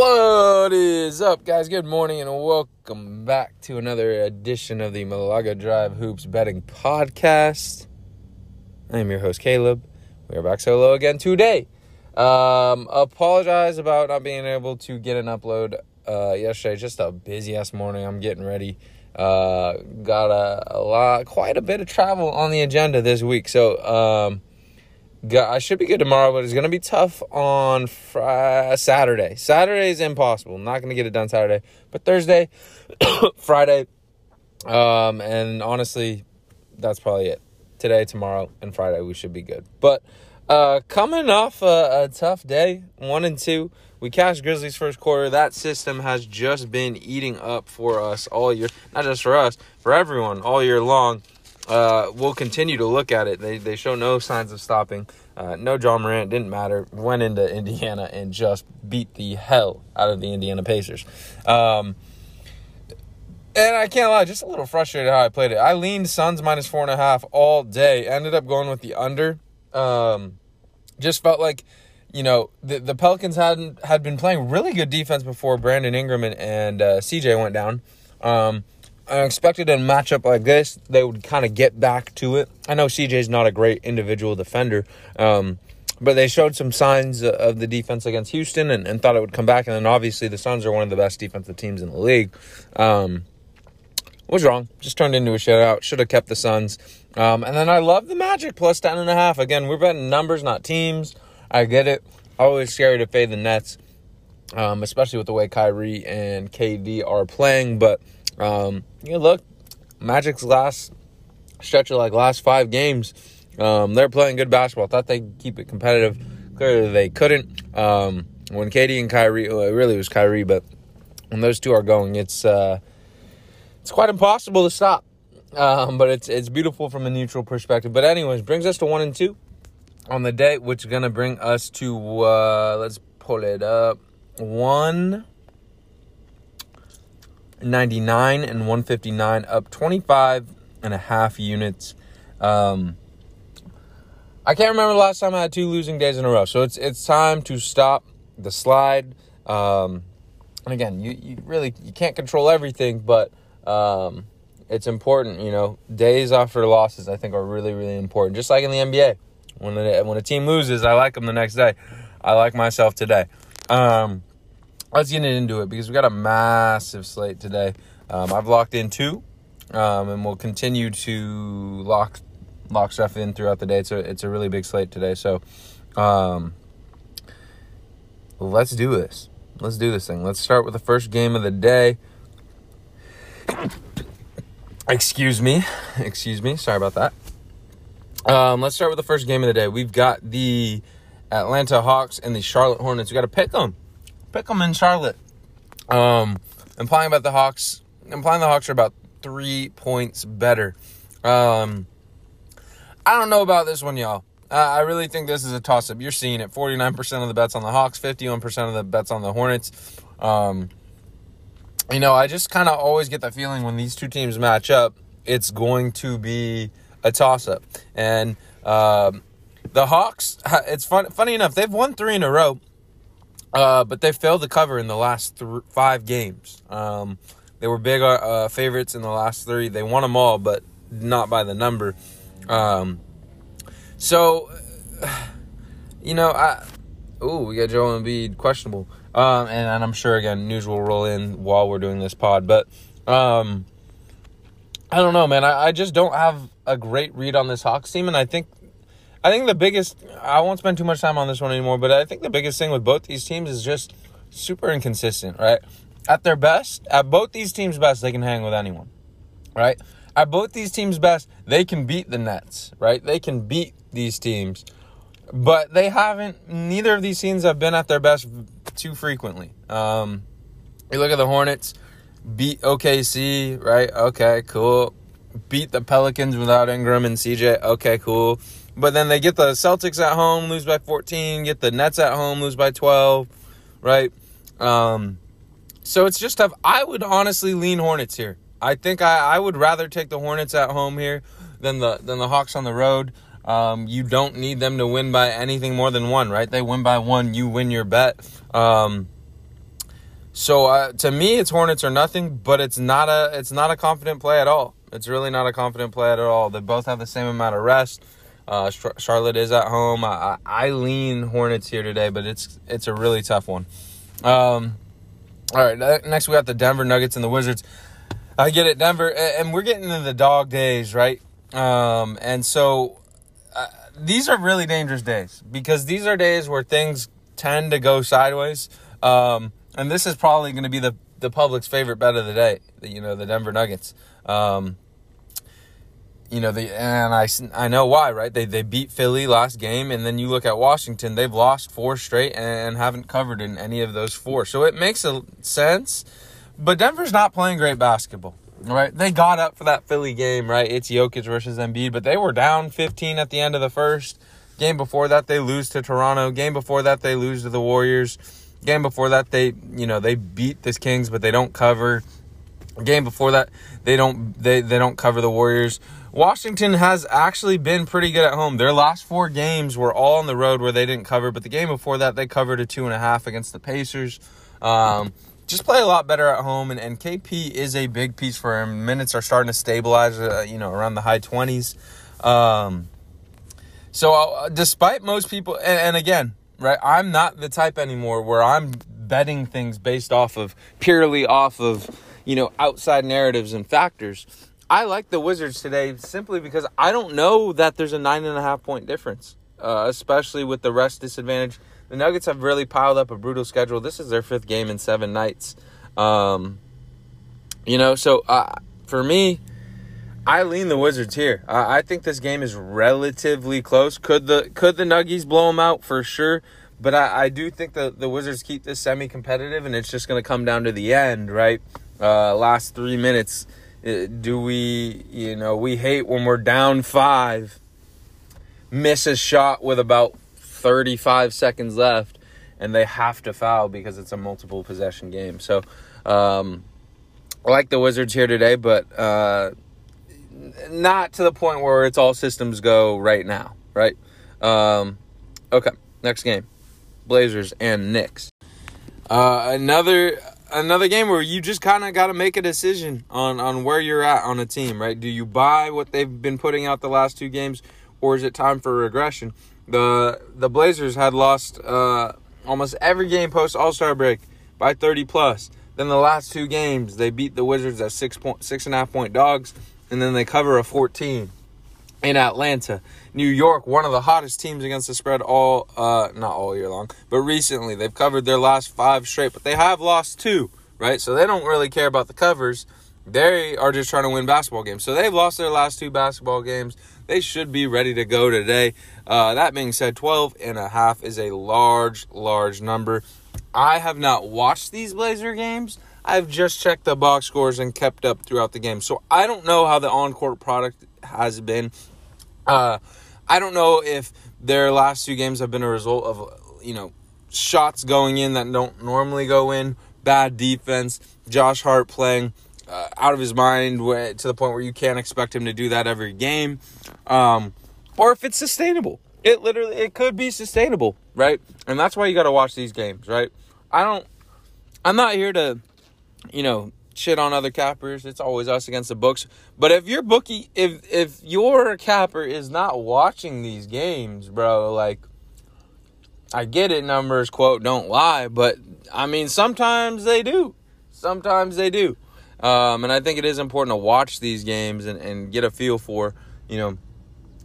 What is up, guys? Good morning and welcome back to another edition of the Malaga Drive Hoops Betting Podcast. I am your host, Caleb. We are back solo again today. Um, apologize about not being able to get an upload uh, yesterday. Just a busy ass morning. I'm getting ready. Uh, got a, a lot, quite a bit of travel on the agenda this week. So, um, I should be good tomorrow, but it's going to be tough on Friday, Saturday. Saturday is impossible. I'm not going to get it done Saturday, but Thursday, Friday, um, and honestly, that's probably it. Today, tomorrow, and Friday, we should be good. But uh, coming off a, a tough day, one and two, we cashed Grizzlies first quarter. That system has just been eating up for us all year. Not just for us, for everyone all year long uh, we'll continue to look at it. They, they show no signs of stopping. Uh, no Ja Morant, didn't matter. Went into Indiana and just beat the hell out of the Indiana Pacers. Um, and I can't lie, just a little frustrated how I played it. I leaned Suns minus four and a half all day. Ended up going with the under. Um, just felt like, you know, the, the Pelicans hadn't had been playing really good defense before Brandon Ingram and, and uh, CJ went down. Um, I expected a matchup like this, they would kind of get back to it. I know CJ's not a great individual defender, um, but they showed some signs of the defense against Houston and, and, thought it would come back. And then obviously the Suns are one of the best defensive teams in the league. Um, was wrong. Just turned into a shutout. Should have kept the Suns. Um, and then I love the Magic plus ten and a half. Again, we're betting numbers, not teams. I get it. Always scary to fade the Nets, um, especially with the way Kyrie and KD are playing. But um, you know, look, Magic's last stretch of like last five games, um, they're playing good basketball. Thought they'd keep it competitive. Clearly, they couldn't. Um, when KD and Kyrie, well, it really was Kyrie, but when those two are going, it's uh, it's quite impossible to stop. Um, but it's it's beautiful from a neutral perspective. But anyways, brings us to one and two on the day, which is gonna bring us to uh, let's pull it up one 99 and 159, up 25 and a half units. Um, I can't remember the last time I had two losing days in a row. So it's it's time to stop the slide. Um, and again, you, you really you can't control everything, but um, it's important. You know, days after losses I think are really really important. Just like in the NBA, when a, when a team loses, I like them the next day. I like myself today. Um, let's get into it because we got a massive slate today. Um, I've locked in two, um, and we'll continue to lock lock stuff in throughout the day. It's a it's a really big slate today, so um, let's do this. Let's do this thing. Let's start with the first game of the day. Excuse me, excuse me. Sorry about that. Um, let's start with the first game of the day. We've got the Atlanta Hawks and the Charlotte Hornets. We got to pick them pick them in Charlotte. Um, implying about the Hawks, implying the Hawks are about three points better. Um, I don't know about this one, y'all. Uh, I really think this is a toss up. You're seeing it 49% of the bets on the Hawks, 51% of the bets on the Hornets. Um, you know, I just kind of always get the feeling when these two teams match up, it's going to be a toss up. And um, the Hawks, it's fun, funny enough, they've won three in a row. Uh, but they failed to cover in the last th- five games. Um, they were big uh, uh, favorites in the last three. They won them all, but not by the number. Um, so, you know, I. Ooh, we got Joel Embiid questionable. Um, and, and, I'm sure again news will roll in while we're doing this pod, but um, I don't know, man. I, I just don't have a great read on this Hawks team, and I think I think the biggest, I won't spend too much time on this one anymore, but I think the biggest thing with both these teams is just super inconsistent, right? At their best, at both these teams' best, they can hang with anyone, right? At both these teams' best, they can beat the Nets, right? They can beat these teams, but they haven't, neither of these teams have been at their best too frequently. Um, you look at the Hornets, beat OKC, right? Okay, cool. Beat the Pelicans without Ingram and CJ. Okay, cool but then they get the Celtics at home, lose by 14, get the Nets at home, lose by 12, right? Um, so it's just tough. I would honestly lean Hornets here. I think I, I would rather take the Hornets at home here than the than the Hawks on the road. Um, you don't need them to win by anything more than one, right? They win by one, you win your bet. Um, so uh, to me, it's Hornets or nothing, but it's not a it's not a confident play at all. It's really not a confident play at all. They both have the same amount of rest. Uh, Charlotte is at home. I, I, lean Hornets here today, but it's it's a really tough one. Um, all right, next we got the Denver Nuggets and the Wizards. I get it, Denver, and we're getting into the dog days, right? Um, and so uh, these are really dangerous days because these are days where things tend to go sideways. Um, and this is probably going to be the the public's favorite bet of the day. You know, the Denver Nuggets. Um, you know, the and I, I know why, right? They they beat Philly last game, and then you look at Washington; they've lost four straight and haven't covered in any of those four. So it makes a sense. But Denver's not playing great basketball, right? They got up for that Philly game, right? It's Jokic versus Embiid, but they were down 15 at the end of the first. Game before that, they lose to Toronto. Game before that, they lose to the Warriors. Game before that, they you know they beat the Kings, but they don't cover. Game before that, they don't they they don't cover the Warriors. Washington has actually been pretty good at home. Their last four games were all on the road where they didn't cover, but the game before that, they covered a two and a half against the Pacers. Um, just play a lot better at home, and, and KP is a big piece for him. Minutes are starting to stabilize, uh, you know, around the high 20s. Um, so, uh, despite most people, and, and again, right? I'm not the type anymore where I'm betting things based off of purely off of, you know, outside narratives and factors. I like the Wizards today simply because I don't know that there's a nine and a half point difference, uh, especially with the rest disadvantage. The Nuggets have really piled up a brutal schedule. This is their fifth game in seven nights. Um, you know, so uh, for me, I lean the Wizards here. I, I think this game is relatively close. Could the could the Nuggies blow them out for sure? But I, I do think the the Wizards keep this semi competitive, and it's just going to come down to the end, right? Uh, last three minutes. Uh, do we, you know, we hate when we're down five, miss a shot with about 35 seconds left, and they have to foul because it's a multiple possession game. So, um, I like the Wizards here today, but uh, not to the point where it's all systems go right now, right? Um, okay, next game Blazers and Knicks. Uh, another another game where you just kind of got to make a decision on on where you're at on a team, right? Do you buy what they've been putting out the last two games, or is it time for regression? The the Blazers had lost uh, almost every game post All Star break by 30 plus. Then the last two games they beat the Wizards at six point six and a half point dogs and then they cover a 14 in Atlanta. New York, one of the hottest teams against the spread all uh not all year long, but recently they've covered their last 5 straight, but they have lost 2, right? So they don't really care about the covers. They are just trying to win basketball games. So they've lost their last two basketball games. They should be ready to go today. Uh, that being said, 12 and a half is a large, large number. I have not watched these Blazer games. I've just checked the box scores and kept up throughout the game. So I don't know how the on court product has been. Uh, I don't know if their last two games have been a result of, you know, shots going in that don't normally go in, bad defense, Josh Hart playing uh, out of his mind to the point where you can't expect him to do that every game, um, or if it's sustainable. It literally it could be sustainable, right? And that's why you got to watch these games, right? I don't. I'm not here to you know, shit on other cappers. It's always us against the books. But if your bookie, if if your capper is not watching these games, bro, like I get it, numbers quote don't lie, but I mean sometimes they do. Sometimes they do. Um, and I think it is important to watch these games and, and get a feel for, you know,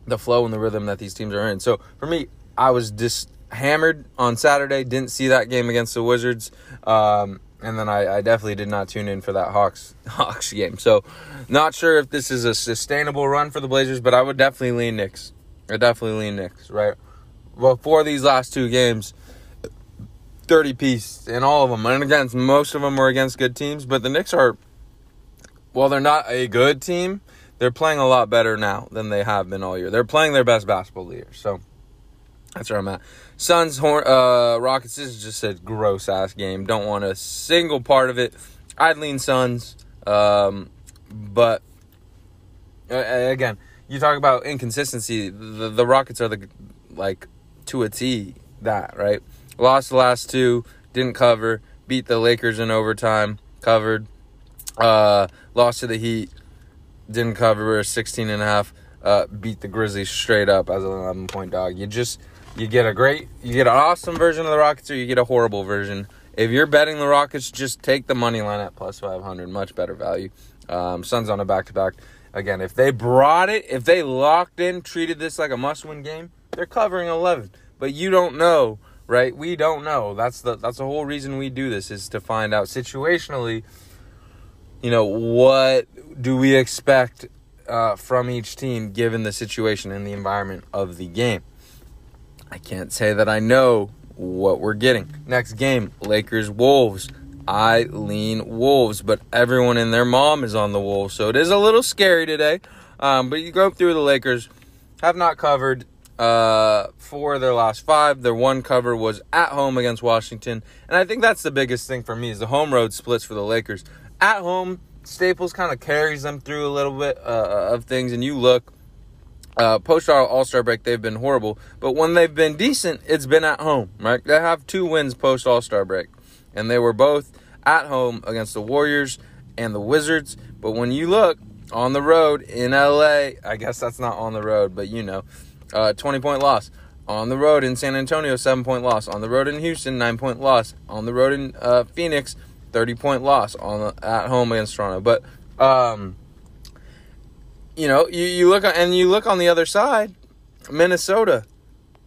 the flow and the rhythm that these teams are in. So for me, I was just hammered on Saturday. Didn't see that game against the Wizards. Um, and then I, I, definitely did not tune in for that Hawks Hawks game. So, not sure if this is a sustainable run for the Blazers, but I would definitely lean Knicks. I definitely lean Knicks, right? Well, for these last two games, 30 piece in all of them. And against most of them were against good teams, but the Knicks are well, they're not a good team. They're playing a lot better now than they have been all year. They're playing their best basketball year. So, that's where I'm at. Suns, uh, Rockets. This is just a gross ass game. Don't want a single part of it. I'd lean Suns, um, but uh, again, you talk about inconsistency. The, the Rockets are the like to a T that right. Lost the last two, didn't cover, beat the Lakers in overtime, covered. Uh, lost to the Heat, didn't cover. 16 and a half. Uh, beat the Grizzlies straight up as an 11 point dog. You just you get a great, you get an awesome version of the Rockets, or you get a horrible version. If you're betting the Rockets, just take the money line at plus 500. Much better value. Um, Suns on a back to back. Again, if they brought it, if they locked in, treated this like a must win game, they're covering 11. But you don't know, right? We don't know. That's the that's the whole reason we do this is to find out situationally. You know what do we expect uh, from each team given the situation and the environment of the game? I can't say that I know what we're getting. Next game, Lakers Wolves. I lean Wolves, but everyone and their mom is on the Wolves, so it is a little scary today. Um, but you go through the Lakers, have not covered uh, four of their last five. Their one cover was at home against Washington, and I think that's the biggest thing for me is the home road splits for the Lakers. At home, Staples kind of carries them through a little bit uh, of things, and you look uh, post All Star break, they've been horrible, but when they've been decent, it's been at home. Right? They have two wins post All Star break, and they were both at home against the Warriors and the Wizards. But when you look on the road in LA, I guess that's not on the road, but you know, uh, 20 point loss. On the road in San Antonio, 7 point loss. On the road in Houston, 9 point loss. On the road in uh, Phoenix, 30 point loss on the, at home against Toronto. But um, you know, you, you look and you look on the other side, Minnesota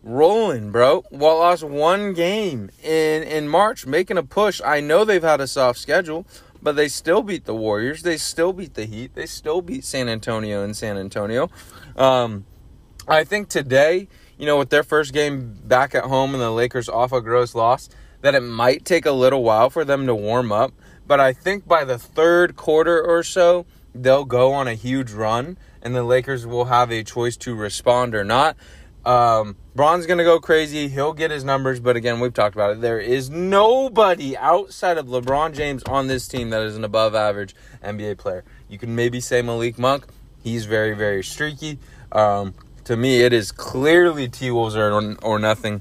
rolling, bro. Well, lost one game in in March, making a push. I know they've had a soft schedule, but they still beat the Warriors. They still beat the Heat. They still beat San Antonio and San Antonio. Um, I think today, you know, with their first game back at home and the Lakers off a gross loss, that it might take a little while for them to warm up. But I think by the third quarter or so, they'll go on a huge run, and the Lakers will have a choice to respond or not. Um, Bron's going to go crazy. He'll get his numbers, but again, we've talked about it. There is nobody outside of LeBron James on this team that is an above average NBA player. You can maybe say Malik Monk. He's very, very streaky. Um, to me, it is clearly T Wolves or, or nothing.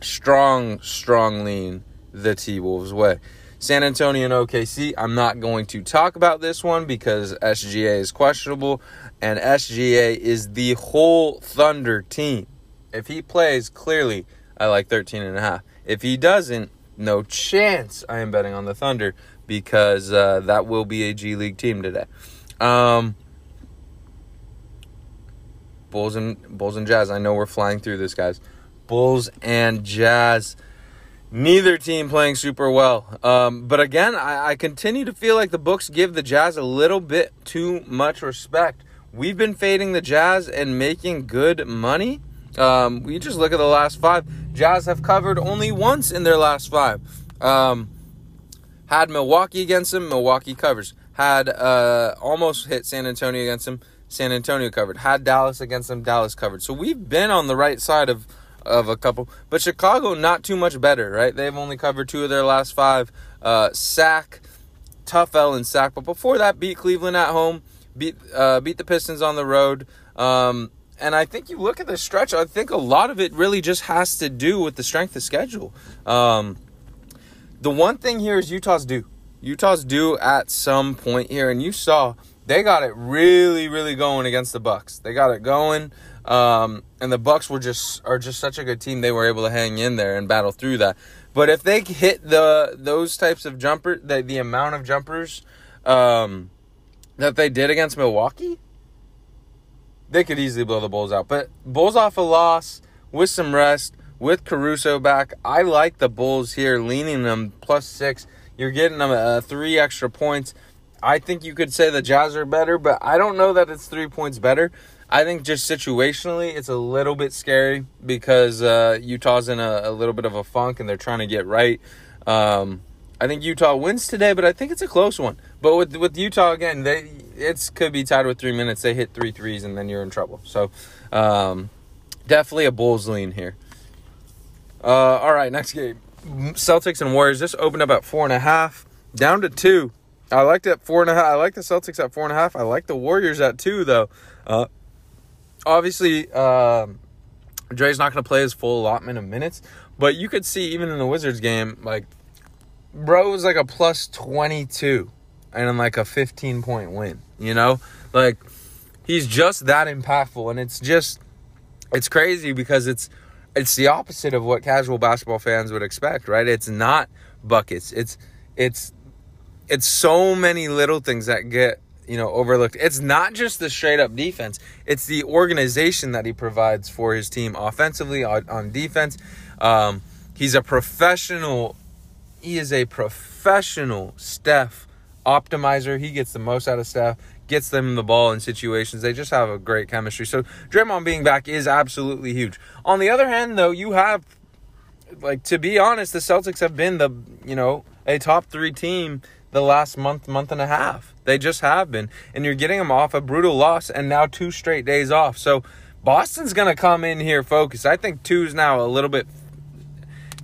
Strong, strong lean the T Wolves way. San Antonio and OKC, I'm not going to talk about this one because SGA is questionable, and SGA is the whole Thunder team. If he plays, clearly, I like 13 and a half. If he doesn't, no chance I am betting on the Thunder because uh, that will be a G League team today. Um, Bulls and Bulls and Jazz. I know we're flying through this, guys. Bulls and Jazz. Neither team playing super well. Um, but again, I, I continue to feel like the books give the Jazz a little bit too much respect. We've been fading the Jazz and making good money. Um, we just look at the last five. Jazz have covered only once in their last five. Um, had Milwaukee against them, Milwaukee covers. Had uh, almost hit San Antonio against them, San Antonio covered. Had Dallas against them, Dallas covered. So we've been on the right side of of a couple. But Chicago, not too much better, right? They've only covered two of their last five. Uh, Sac, tough L and Sac. But before that, beat Cleveland at home, beat uh, beat the Pistons on the road. Um, and I think you look at the stretch. I think a lot of it really just has to do with the strength of schedule. Um, the one thing here is Utah's due. Utah's due at some point here, and you saw they got it really, really going against the Bucks. They got it going. Um, and the Bucks were just are just such a good team. They were able to hang in there and battle through that. But if they hit the those types of jumper, the, the amount of jumpers um, that they did against Milwaukee, they could easily blow the Bulls out. But Bulls off a loss with some rest, with Caruso back. I like the Bulls here, leaning them plus six. You're getting them uh, three extra points. I think you could say the Jazz are better, but I don't know that it's three points better. I think just situationally, it's a little bit scary because uh, Utah's in a, a, little bit of a funk and they're trying to get right. Um, I think Utah wins today, but I think it's a close one. But with with Utah again, they could be tied with three minutes. They hit three threes and then you're in trouble. So um, definitely a Bulls lean here. Uh, all right, next game, Celtics and Warriors. This opened up at four and a half, down to two. I liked at four and a half. I like the Celtics at four and a half. I like the Warriors at two though. Uh, obviously, um, Dre's not going to play his full allotment of minutes, but you could see even in the Wizards game, like bro was like a plus 22 and like a 15 point win, you know? Like he's just that impactful and it's just it's crazy because it's it's the opposite of what casual basketball fans would expect, right? It's not buckets. It's it's it's so many little things that get you know overlooked. It's not just the straight up defense; it's the organization that he provides for his team offensively on, on defense. Um, he's a professional. He is a professional Steph optimizer. He gets the most out of Steph. Gets them the ball in situations. They just have a great chemistry. So Draymond being back is absolutely huge. On the other hand, though, you have like to be honest, the Celtics have been the you know a top three team the last month, month and a half. They just have been. And you're getting them off a brutal loss and now two straight days off. So Boston's going to come in here focused. I think two's now a little bit.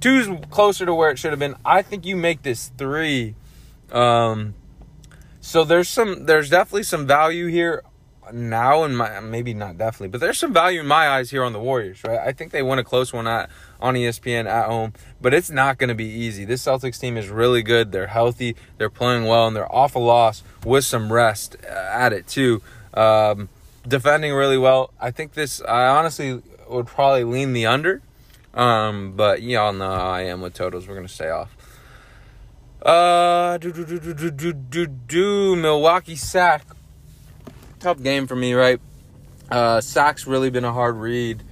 Two's closer to where it should have been. I think you make this three. Um, so there's some, there's definitely some value here now in my maybe not definitely, but there's some value in my eyes here on the Warriors, right? I think they won a close one at on ESPN at home, but it's not going to be easy. This Celtics team is really good. They're healthy. They're playing well, and they're off a loss with some rest uh, at it too. Um, defending really well. I think this. I honestly would probably lean the under, um, but y'all know how I am with totals. We're gonna stay off. Uh, do do do do do do do do Milwaukee Sac. Tough game for me, right? Uh, Sac's really been a hard read.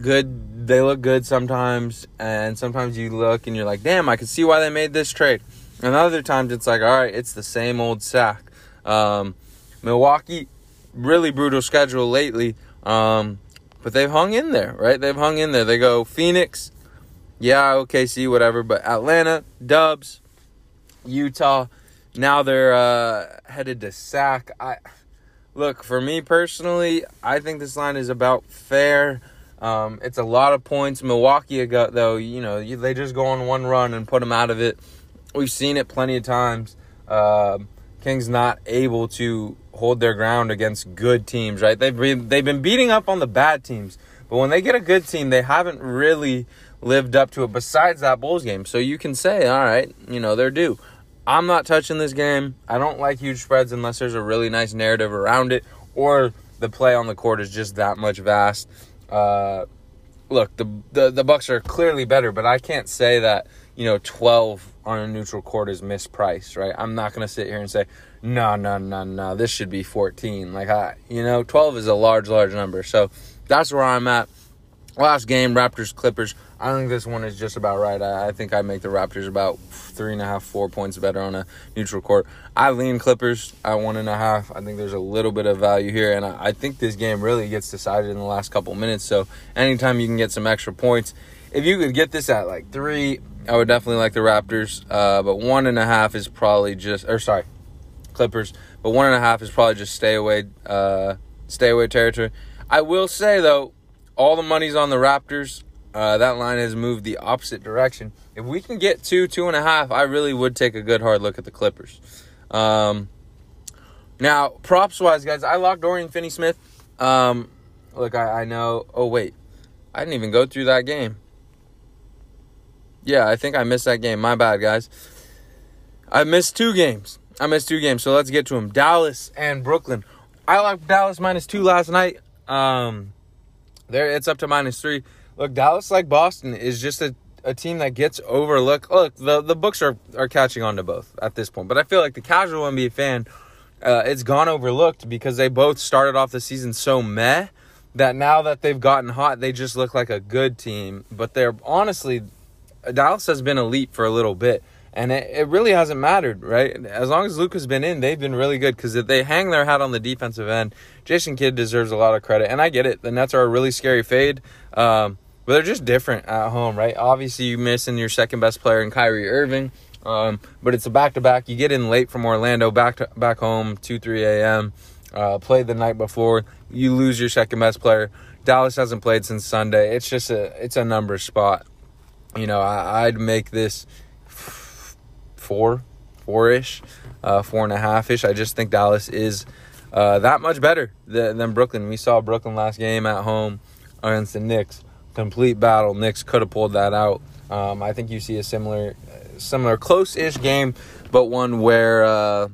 Good they look good sometimes, and sometimes you look and you're like, damn, I can see why they made this trade. And other times it's like, all right, it's the same old Sac. Um, Milwaukee, really brutal schedule lately, um, but they've hung in there, right? They've hung in there. They go Phoenix, yeah, OKC, whatever, but Atlanta, Dubs, Utah. Now they're uh, headed to Sac. I look for me personally. I think this line is about fair. Um, it's a lot of points. Milwaukee, got though, you know, they just go on one run and put them out of it. We've seen it plenty of times. Uh, Kings not able to hold their ground against good teams, right? They've been, they've been beating up on the bad teams, but when they get a good team, they haven't really lived up to it. Besides that Bulls game, so you can say, all right, you know, they're due. I'm not touching this game. I don't like huge spreads unless there's a really nice narrative around it or the play on the court is just that much vast. Uh, look, the, the the Bucks are clearly better, but I can't say that you know 12 on a neutral court is mispriced, right? I'm not gonna sit here and say no, no, no, no, this should be 14. Like I, you know, 12 is a large, large number. So that's where I'm at. Last game, Raptors Clippers. I think this one is just about right. I, I, think I make the Raptors about three and a half, four points better on a neutral court. I lean Clippers at one and a half. I think there's a little bit of value here, and I, I think this game really gets decided in the last couple minutes. So anytime you can get some extra points, if you could get this at like three, I would definitely like the Raptors. Uh, but one and a half is probably just, or sorry, Clippers. But one and a half is probably just stay away, uh, stay away territory. I will say though, all the money's on the Raptors. Uh, that line has moved the opposite direction. If we can get two, two and a half, I really would take a good hard look at the Clippers. Um, now, props wise, guys, I locked Dorian Finney Smith. Um, look, I, I know. Oh, wait. I didn't even go through that game. Yeah, I think I missed that game. My bad, guys. I missed two games. I missed two games, so let's get to them. Dallas and Brooklyn. I locked Dallas minus two last night. Um, there, it's up to minus three. Look, Dallas, like Boston, is just a, a team that gets overlooked. Look, the, the books are, are catching on to both at this point. But I feel like the casual NBA fan, uh, it's gone overlooked because they both started off the season so meh that now that they've gotten hot, they just look like a good team. But they're honestly, Dallas has been elite for a little bit. And it, it really hasn't mattered, right? As long as Luka's been in, they've been really good because they hang their hat on the defensive end, Jason Kidd deserves a lot of credit. And I get it. The Nets are a really scary fade. Um, but they're just different at home, right? Obviously, you're missing your second best player in Kyrie Irving, um, but it's a back to back. You get in late from Orlando, back to back home, two three a.m. Uh, the night before. You lose your second best player. Dallas hasn't played since Sunday. It's just a it's a number spot. You know, I, I'd make this four, four ish, uh, four and a half ish. I just think Dallas is uh, that much better than, than, Brooklyn. We saw Brooklyn last game at home against the Knicks. Complete battle. Knicks could have pulled that out. Um, I think you see a similar similar close-ish game, but one where uh,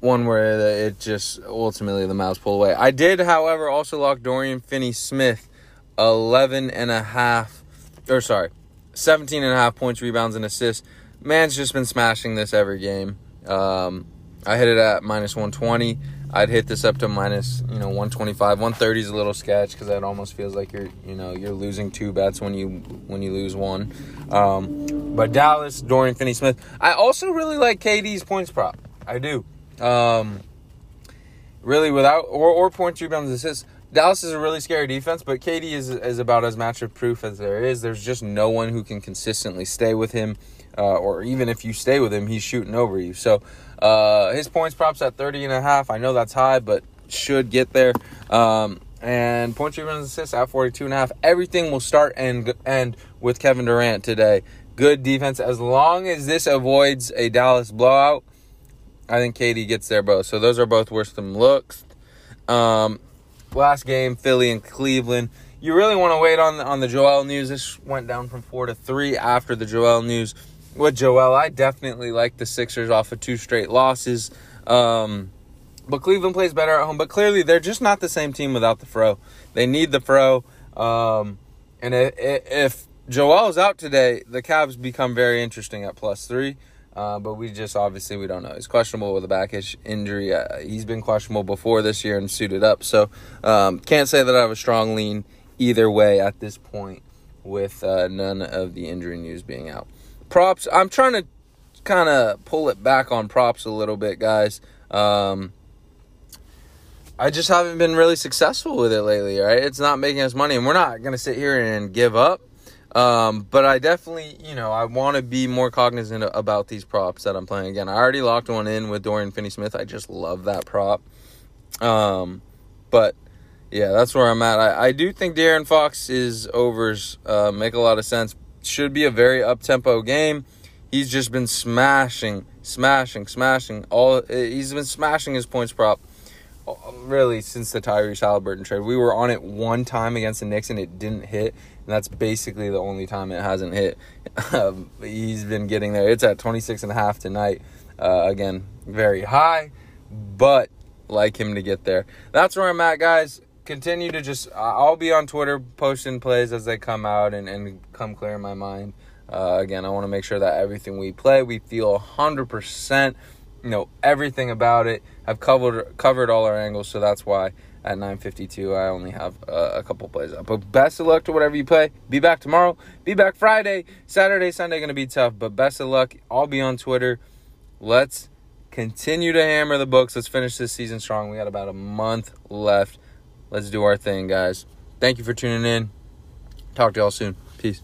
one where it just ultimately the Mavs pull away. I did, however, also lock Dorian Finney-Smith 11 and a half or sorry, 17 and a half points, rebounds and assists. Man's just been smashing this every game. Um, I hit it at minus 120. I'd hit this up to minus, you know, 125. 130 is a little sketch because that almost feels like you're, you know, you're losing two bets when you when you lose one. Um, but Dallas, Dorian Finney-Smith. I also really like KD's points prop. I do. Um, really, without or, or points, rebounds, assists. Dallas is a really scary defense, but KD is is about as matchup proof as there is. There's just no one who can consistently stay with him, uh, or even if you stay with him, he's shooting over you. So uh, his points props at 30 and a half. I know that's high, but should get there. Um, and points, rebounds, assists at 42 and a half. Everything will start and end with Kevin Durant today. Good defense. As long as this avoids a Dallas blowout, I think KD gets there both. So those are both worth some looks. Um, last game, Philly and Cleveland. You really want to wait on on the Joel news. This went down from four to three after the Joel news. With Joel, I definitely like the Sixers off of two straight losses. Um, but Cleveland plays better at home. But clearly, they're just not the same team without the Fro. They need the Fro. Um, and if, if Joel is out today, the Cavs become very interesting at plus three. Uh, but we just obviously we don't know. He's questionable with a back injury. Uh, he's been questionable before this year and suited up. So um, can't say that I have a strong lean either way at this point with uh, none of the injury news being out. Props. I'm trying to kind of pull it back on props a little bit, guys. Um, I just haven't been really successful with it lately. Right? It's not making us money, and we're not gonna sit here and give up. Um, but I definitely, you know, I want to be more cognizant about these props that I'm playing. Again, I already locked one in with Dorian Finney-Smith. I just love that prop. Um, but yeah, that's where I'm at. I, I do think De'Aaron Fox's overs uh, make a lot of sense. Should be a very up tempo game. He's just been smashing, smashing, smashing. All he's been smashing his points prop really since the Tyrese Halliburton trade. We were on it one time against the Knicks and it didn't hit, and that's basically the only time it hasn't hit. Um, he's been getting there. It's at 26 and a half tonight. Uh, again, very high, but like him to get there. That's where I'm at, guys. Continue to just, I'll be on Twitter posting plays as they come out and, and come clear in my mind. Uh, again, I want to make sure that everything we play, we feel 100% you know everything about it. I've covered covered all our angles, so that's why at 9:52 I only have uh, a couple plays up. But best of luck to whatever you play. Be back tomorrow. Be back Friday, Saturday, Sunday going to be tough, but best of luck. I'll be on Twitter. Let's continue to hammer the books. Let's finish this season strong. We got about a month left. Let's do our thing, guys. Thank you for tuning in. Talk to y'all soon. Peace.